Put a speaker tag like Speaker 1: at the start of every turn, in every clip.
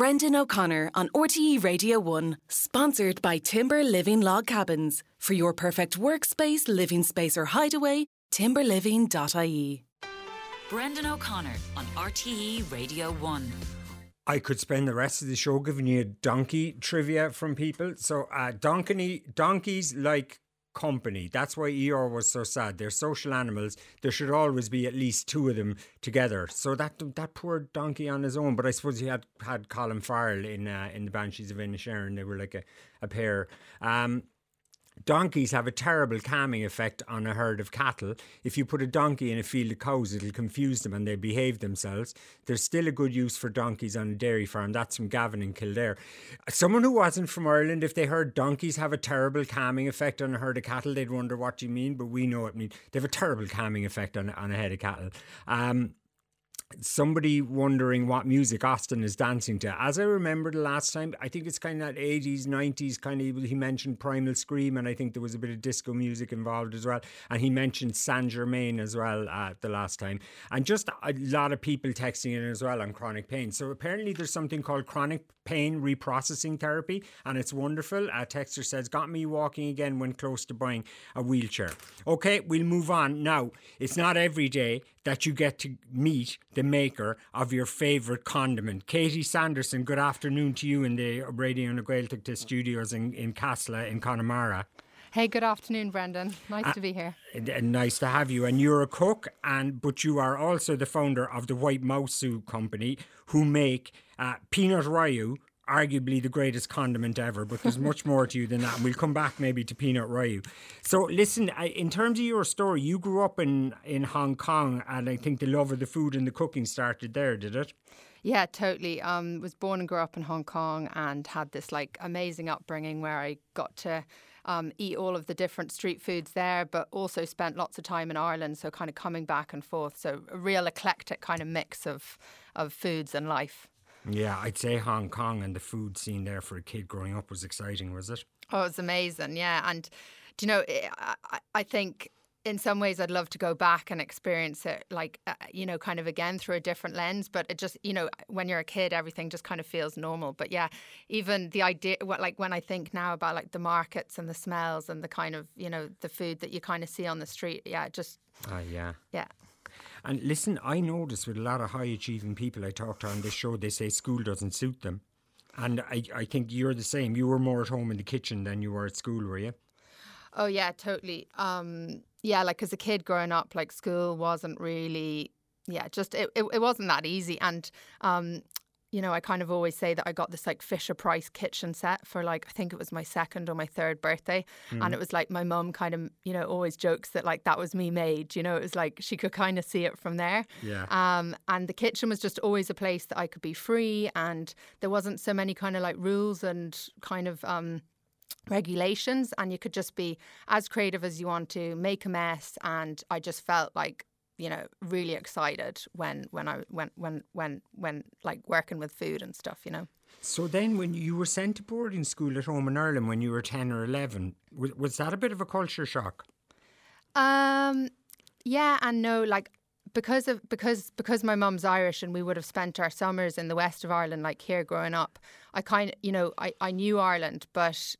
Speaker 1: Brendan O'Connor on RTE Radio 1, sponsored by Timber Living Log Cabins. For your perfect workspace, living space, or hideaway, timberliving.ie.
Speaker 2: Brendan O'Connor on RTE Radio 1.
Speaker 3: I could spend the rest of the show giving you donkey trivia from people. So, uh, donkey, donkeys like company. That's why Eeyore was so sad. They're social animals. There should always be at least two of them together. So that that poor donkey on his own. But I suppose he had had Colin Farrell in uh, in the Banshees of Inisherin. They were like a, a pair. Um, Donkeys have a terrible calming effect on a herd of cattle. If you put a donkey in a field of cows, it'll confuse them and they behave themselves. There's still a good use for donkeys on a dairy farm. That's from Gavin in Kildare. Someone who wasn't from Ireland, if they heard donkeys have a terrible calming effect on a herd of cattle, they'd wonder what you mean, but we know it means they have a terrible calming effect on, on a head of cattle. Um, somebody wondering what music Austin is dancing to. As I remember the last time, I think it's kind of that 80s, 90s kind of, he mentioned Primal Scream, and I think there was a bit of disco music involved as well. And he mentioned Saint Germain as well uh, the last time. And just a lot of people texting in as well on chronic pain. So apparently there's something called chronic pain reprocessing therapy, and it's wonderful. A texter says, Got me walking again when close to buying a wheelchair. Okay, we'll move on. Now, it's not every day that you get to meet the maker of your favourite condiment. Katie Sanderson, good afternoon to you in the Raidió na Gaeltachta studios in, in Casla in Connemara.
Speaker 4: Hey, good afternoon, Brendan. Nice uh, to be here.
Speaker 3: And Nice to have you. And you're a cook, and but you are also the founder of the White Mausu Company, who make uh, peanut rayu, arguably the greatest condiment ever, but there's much more to you than that. And we'll come back maybe to peanut rayu. So, listen, in terms of your story, you grew up in, in Hong Kong, and I think the love of the food and the cooking started there, did it?
Speaker 4: Yeah, totally. Um, was born and grew up in Hong Kong and had this like amazing upbringing where I got to um, eat all of the different street foods there, but also spent lots of time in Ireland. So kind of coming back and forth. So a real eclectic kind of mix of of foods and life.
Speaker 3: Yeah, I'd say Hong Kong and the food scene there for a kid growing up was exciting, was it?
Speaker 4: Oh, it was amazing. Yeah, and do you know, I, I think in some ways I'd love to go back and experience it like uh, you know kind of again through a different lens but it just you know when you're a kid everything just kind of feels normal but yeah even the idea what like when I think now about like the markets and the smells and the kind of you know the food that you kind of see on the street yeah just
Speaker 3: uh, yeah
Speaker 4: yeah
Speaker 3: and listen, I notice with a lot of high achieving people I talk to on this show, they say school doesn't suit them. And I, I think you're the same. You were more at home in the kitchen than you were at school, were you?
Speaker 4: Oh, yeah, totally. Um, yeah, like as a kid growing up, like school wasn't really, yeah, just it, it, it wasn't that easy. And um, you know, I kind of always say that I got this like Fisher Price kitchen set for like I think it was my second or my third birthday, mm. and it was like my mum kind of you know always jokes that like that was me made. You know, it was like she could kind of see it from there.
Speaker 3: Yeah.
Speaker 4: Um, and the kitchen was just always a place that I could be free, and there wasn't so many kind of like rules and kind of um regulations and you could just be as creative as you want to make a mess and i just felt like you know really excited when when I when when when when like working with food and stuff you know?
Speaker 3: So then when you were sent to boarding school at home in Ireland when you were 10 or 11 was, was that a bit of a culture shock?
Speaker 4: Um yeah and no like because of because because my mum's Irish and we would have spent our summers in the west of Ireland like here growing up I kind of you know I, I knew Ireland but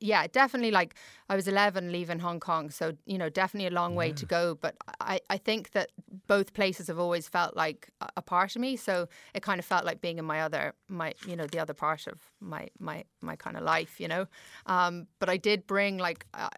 Speaker 4: yeah, definitely. Like I was 11 leaving Hong Kong, so you know, definitely a long yeah. way to go. But I, I think that both places have always felt like a part of me. So it kind of felt like being in my other, my you know, the other part of my my my kind of life, you know. Um, but I did bring like. Uh,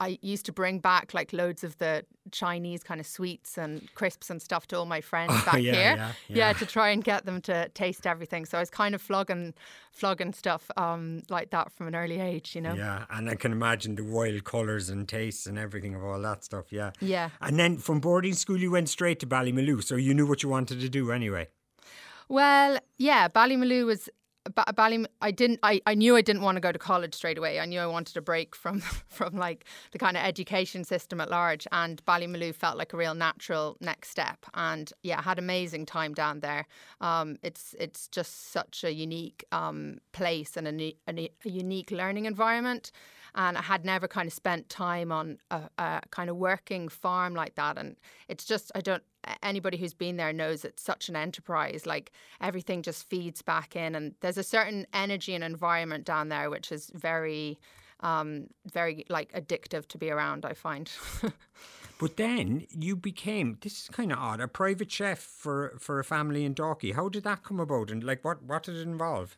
Speaker 4: I used to bring back like loads of the Chinese kind of sweets and crisps and stuff to all my friends oh, back
Speaker 3: yeah,
Speaker 4: here.
Speaker 3: Yeah,
Speaker 4: yeah. yeah, to try and get them to taste everything. So I was kind of flogging, flogging stuff um, like that from an early age, you know.
Speaker 3: Yeah, and I can imagine the wild colours and tastes and everything of all that stuff. Yeah.
Speaker 4: Yeah.
Speaker 3: And then from boarding school, you went straight to Ballymaloe, so you knew what you wanted to do anyway.
Speaker 4: Well, yeah, Ballymaloe was Bally, I didn't. I, I knew I didn't want to go to college straight away. I knew I wanted a break from from like the kind of education system at large. And Ballymaloe felt like a real natural next step. And yeah, I had amazing time down there. Um, it's it's just such a unique um, place and a, a, a unique learning environment and I had never kind of spent time on a, a, kind of working farm like that. And it's just I don't anybody who's been there knows it's such an enterprise. Like everything just feeds back in, and there's a certain energy and environment down there which is very, um, very like addictive to be around. I find.
Speaker 3: But then you became this is kind of odd a private chef for for a family in Dalkey. How did that come about, and like what what did it involve?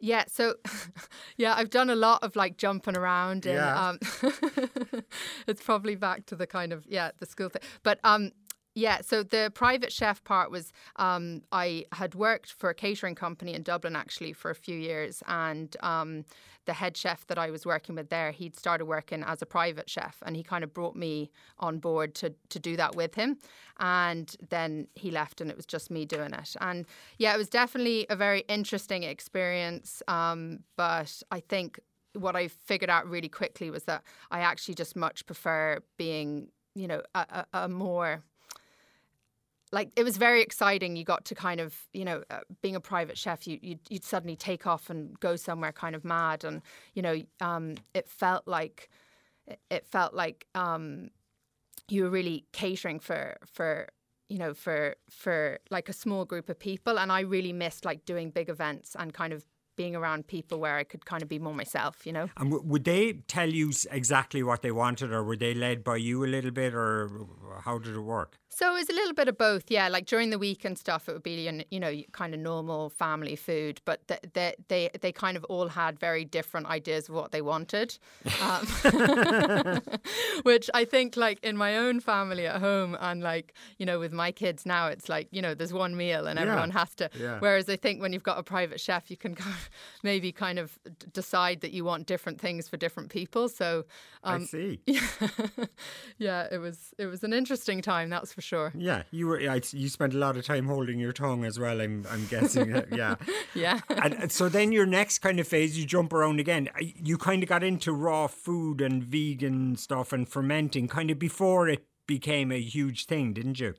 Speaker 4: Yeah, so yeah, I've done a lot of like jumping around and
Speaker 3: Yeah.
Speaker 4: um it's probably back to the kind of yeah, the school thing. But um yeah, so the private chef part was um, I had worked for a catering company in Dublin actually for a few years, and um, the head chef that I was working with there, he'd started working as a private chef, and he kind of brought me on board to to do that with him, and then he left, and it was just me doing it, and yeah, it was definitely a very interesting experience, um, but I think what I figured out really quickly was that I actually just much prefer being, you know, a, a, a more like it was very exciting. You got to kind of, you know, uh, being a private chef, you you'd, you'd suddenly take off and go somewhere kind of mad, and you know, um, it felt like it felt like um, you were really catering for for you know for for like a small group of people, and I really missed like doing big events and kind of being around people where I could kind of be more myself, you know.
Speaker 3: And w- would they tell you exactly what they wanted, or were they led by you a little bit, or how did it work?
Speaker 4: So it was a little bit of both, yeah. Like during the week and stuff, it would be you know kind of normal family food, but they they they, they kind of all had very different ideas of what they wanted, um, which I think like in my own family at home and like you know with my kids now, it's like you know there's one meal and
Speaker 3: Yeah.
Speaker 4: everyone has to.
Speaker 3: Yeah.
Speaker 4: Whereas I think when you've got a private chef, you can kind of maybe kind of decide that you want different things for different people. So
Speaker 3: I
Speaker 4: um,
Speaker 3: see.
Speaker 4: yeah, yeah, it was it was an interesting time, that's for sure.
Speaker 3: Yeah, you were. I, you spent a lot of time holding your tongue as well. I'm. I'm guessing. yeah.
Speaker 4: Yeah.
Speaker 3: and so then your next kind of phase, you jump around again. Uh, You kind of got into raw food and vegan stuff and fermenting kind of before it became a huge thing, didn't you?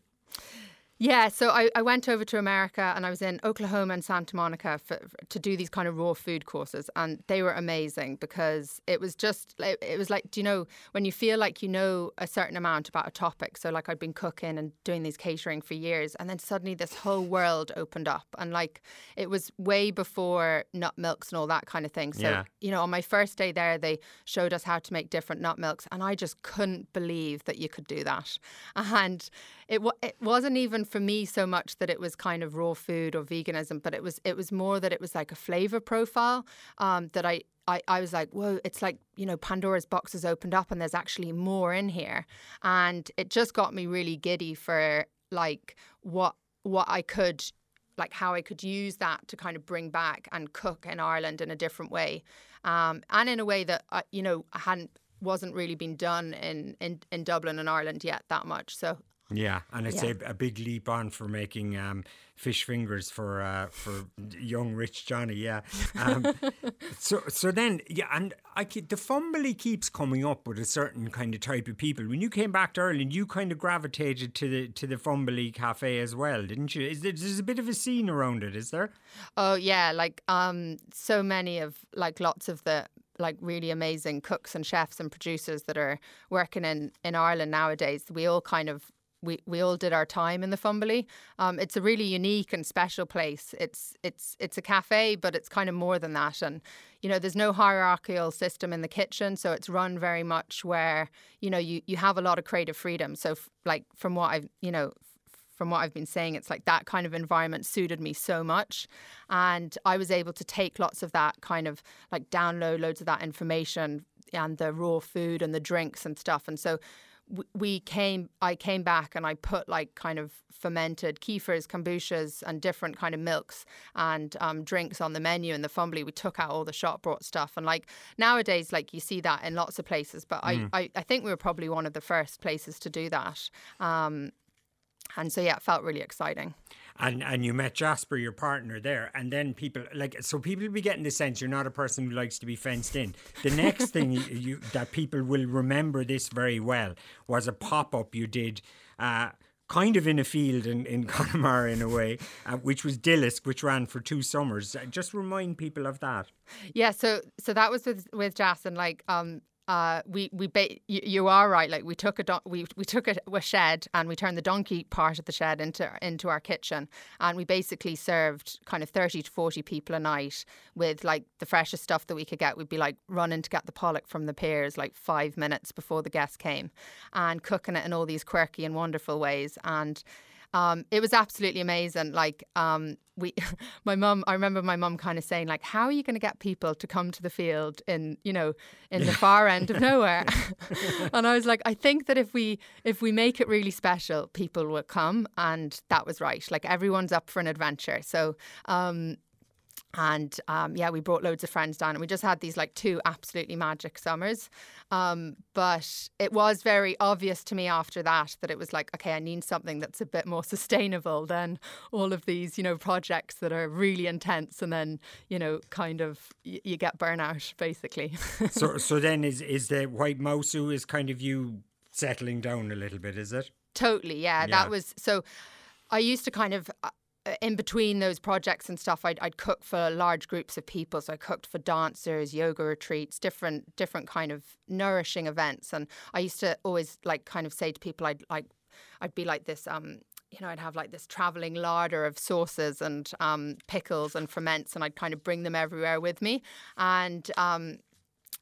Speaker 4: Yeah, so I, I went over to America and I was in Oklahoma and Santa Monica for, for- to do these kind of raw food courses, and they were amazing because it was just it, it was like do you know when you feel like you know a certain amount about a topic? So like I'd been cooking and doing these catering for years, and then suddenly this whole world opened up, and like it was way before nut milks and all that kind of thing. So
Speaker 3: Yeah.
Speaker 4: you know, on my first day there, they showed us how to make different nut milks, and I just couldn't believe that you could do that. And it it wasn't even for me so much that it was kind of raw food or veganism, but it was it was more that it was like a flavor profile um, that I. I, I was like, whoa, it's like, you know, Pandora's box has opened up and there's actually more in here. And it just got me really giddy for like what what I could like how I could use that to kind of bring back and cook in Ireland in a different way, um, and in a way that you know hadn't wasn't really been done in, in in Dublin and Ireland yet that much. So
Speaker 3: Yeah, and it's
Speaker 4: Yeah.
Speaker 3: a, a big leap on for making um, fish fingers for uh, for young rich Johnny. Yeah. Um, so so then yeah, and I ke- the Fumbally keeps coming up with a certain kind of type of people. When you came back to Ireland, you kind of gravitated to the to the Fumbally cafe as well, didn't you? Is there, there's a bit of a scene around it, is there?
Speaker 4: Oh yeah, like um so many of like lots of the like really amazing cooks and chefs and producers that are working in in Ireland nowadays. We all kind of we, we all did our time in the Fumbally. Um, it's a really unique and special place. It's it's it's a cafe, but it's kind of more than that. And you know, there's no hierarchical system in the kitchen, so it's run very much where you know you you have a lot of creative freedom. So f- like from what I've you know from what I've been saying, it's like that kind of environment suited me so much. And I was able to take lots of that kind of like download loads of that information and the raw food and the drinks and stuff. And so we came, I came back and I put like kind of fermented kefirs, kombuchas, and different kind of milks and um, drinks on the menu in the Fumbally. We took out all the shop brought stuff. And like nowadays, like you see that in lots of places, but I, I, I think we were probably one of the first places to do that. Um, and so yeah, it felt really exciting.
Speaker 3: And and you met Jasper, your partner, there, and then people like so people will be getting the sense you're not a person who likes to be fenced in. The next thing you, that people will remember this very well was a pop up you did. Uh, Kind of in a field in, in Connemara in a way, uh, which was Dillisk, which ran for two summers. Uh, just remind people of that.
Speaker 4: Yeah, so so that was with with Jas and like um uh, we we ba- you, you are right. Like we took a don- we we took a, a shed and we turned the donkey part of the shed into into our kitchen, and we basically served kind of thirty to forty people a night with like the freshest stuff that we could get. We'd be like running to get the pollock from the piers like five minutes before the guests came, and cooking it in all these quirky and wonderful ways. And um, it was absolutely amazing. Like um, we, my mum, I remember my mum kind of saying like, "How are you going to get people to come to the field in you know in the far end of nowhere?" and I was like, "I think that if we if we make it really special, people will come." And that was right. Like everyone's up for an adventure. So um, and um, yeah, we brought loads of friends down, and we just had these like two absolutely magic summers. Um, but it was very obvious to me after that that it was like, okay, I need something that's a bit more sustainable than all of these, you know, projects that are really intense, and then you know, kind of y- you get burnout basically.
Speaker 3: so, so then is is the White Mausu is kind of you settling down a little bit, is it?
Speaker 4: Totally, yeah.
Speaker 3: Yeah.
Speaker 4: That was so. I used to kind of. Uh, in between those projects and stuff, I'd, I'd cook for large groups of people. So I cooked for dancers, yoga retreats, different different kind of nourishing events. And I used to always like kind of say to people, I'd like, I'd be like this. Um, you know, I'd have like this traveling larder of sauces and um, pickles and ferments, and I'd kind of bring them everywhere with me. And um,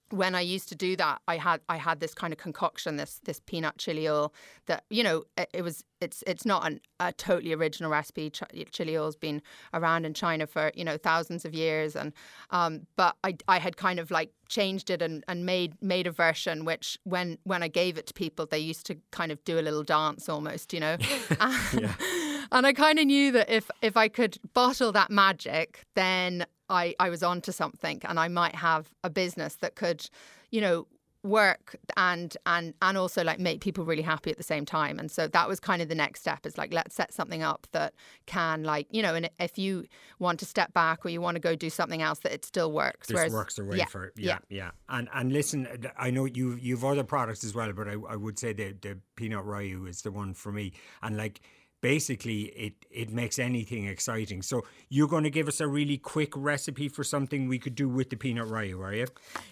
Speaker 4: when I used to do that, I had I had this kind of concoction, this this peanut chili oil that you know it, it was it's it's not an, a totally original recipe. Ch- chili oil's been around in China for you know thousands of years, and um, but I I had kind of like changed it and, and made made a version which when when I gave it to people, they used to kind of do a little dance almost, you know. and, and I kind of knew that if if I could bottle that magic, then I, I was onto something and I might have a business that could, you know, work and and and also like make people really happy at the same time. And so that was kind of the next step is like let's set something up that can like you know and if you want to step back or you want to go do something else that it still works
Speaker 3: This
Speaker 4: Whereas-
Speaker 3: works their way
Speaker 4: yeah,
Speaker 3: for yeah, yeah, And and listen, I know you you've other products as well, but I, I would say the the peanut rayu is the one for me. And like basically, it it makes anything exciting. So you're going to give us a really quick recipe for something we could do with the peanut rayu, are you?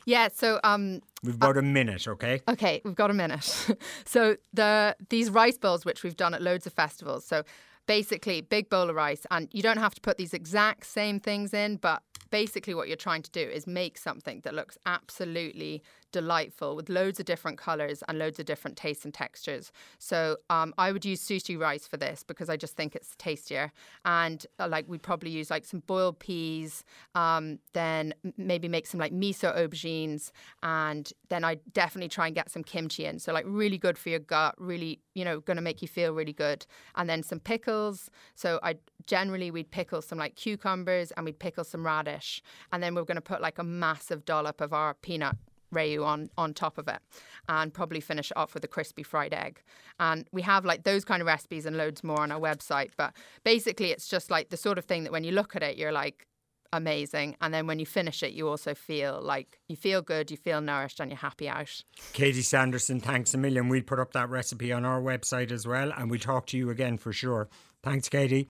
Speaker 4: yeah so um
Speaker 3: We've about a minute, okay?
Speaker 4: Okay, we've got a minute. so the these rice bowls, which we've done at loads of festivals. So basically, big bowl of rice, and you don't have to put these exact same things in, but basically what you're trying to do is make something that looks absolutely delightful with loads of different colors and loads of different tastes and textures. So um, I would use sushi rice for this because I just think it's tastier. And uh, like we'd probably use like some boiled peas, um, then maybe make some like miso aubergines, and then I definitely try and get some kimchi in. So like really good for your gut, really you know going to make you feel really good. And then some pickles. So I generally we'd pickle some like cucumbers and we'd pickle some radish, and then we're going to put like a massive dollop of our peanut rayu on on top of it and probably finish it off with a crispy fried egg and we have like those kind of recipes and loads more on our website but basically it's just like the sort of thing that when you look at it you're like amazing and then when you finish it you also feel like you feel good you feel nourished and you're happy out
Speaker 3: Katie Sanderson, thanks a million. We'll put up that recipe on our website as well, and we'll talk to you again for sure. Thanks, Katie.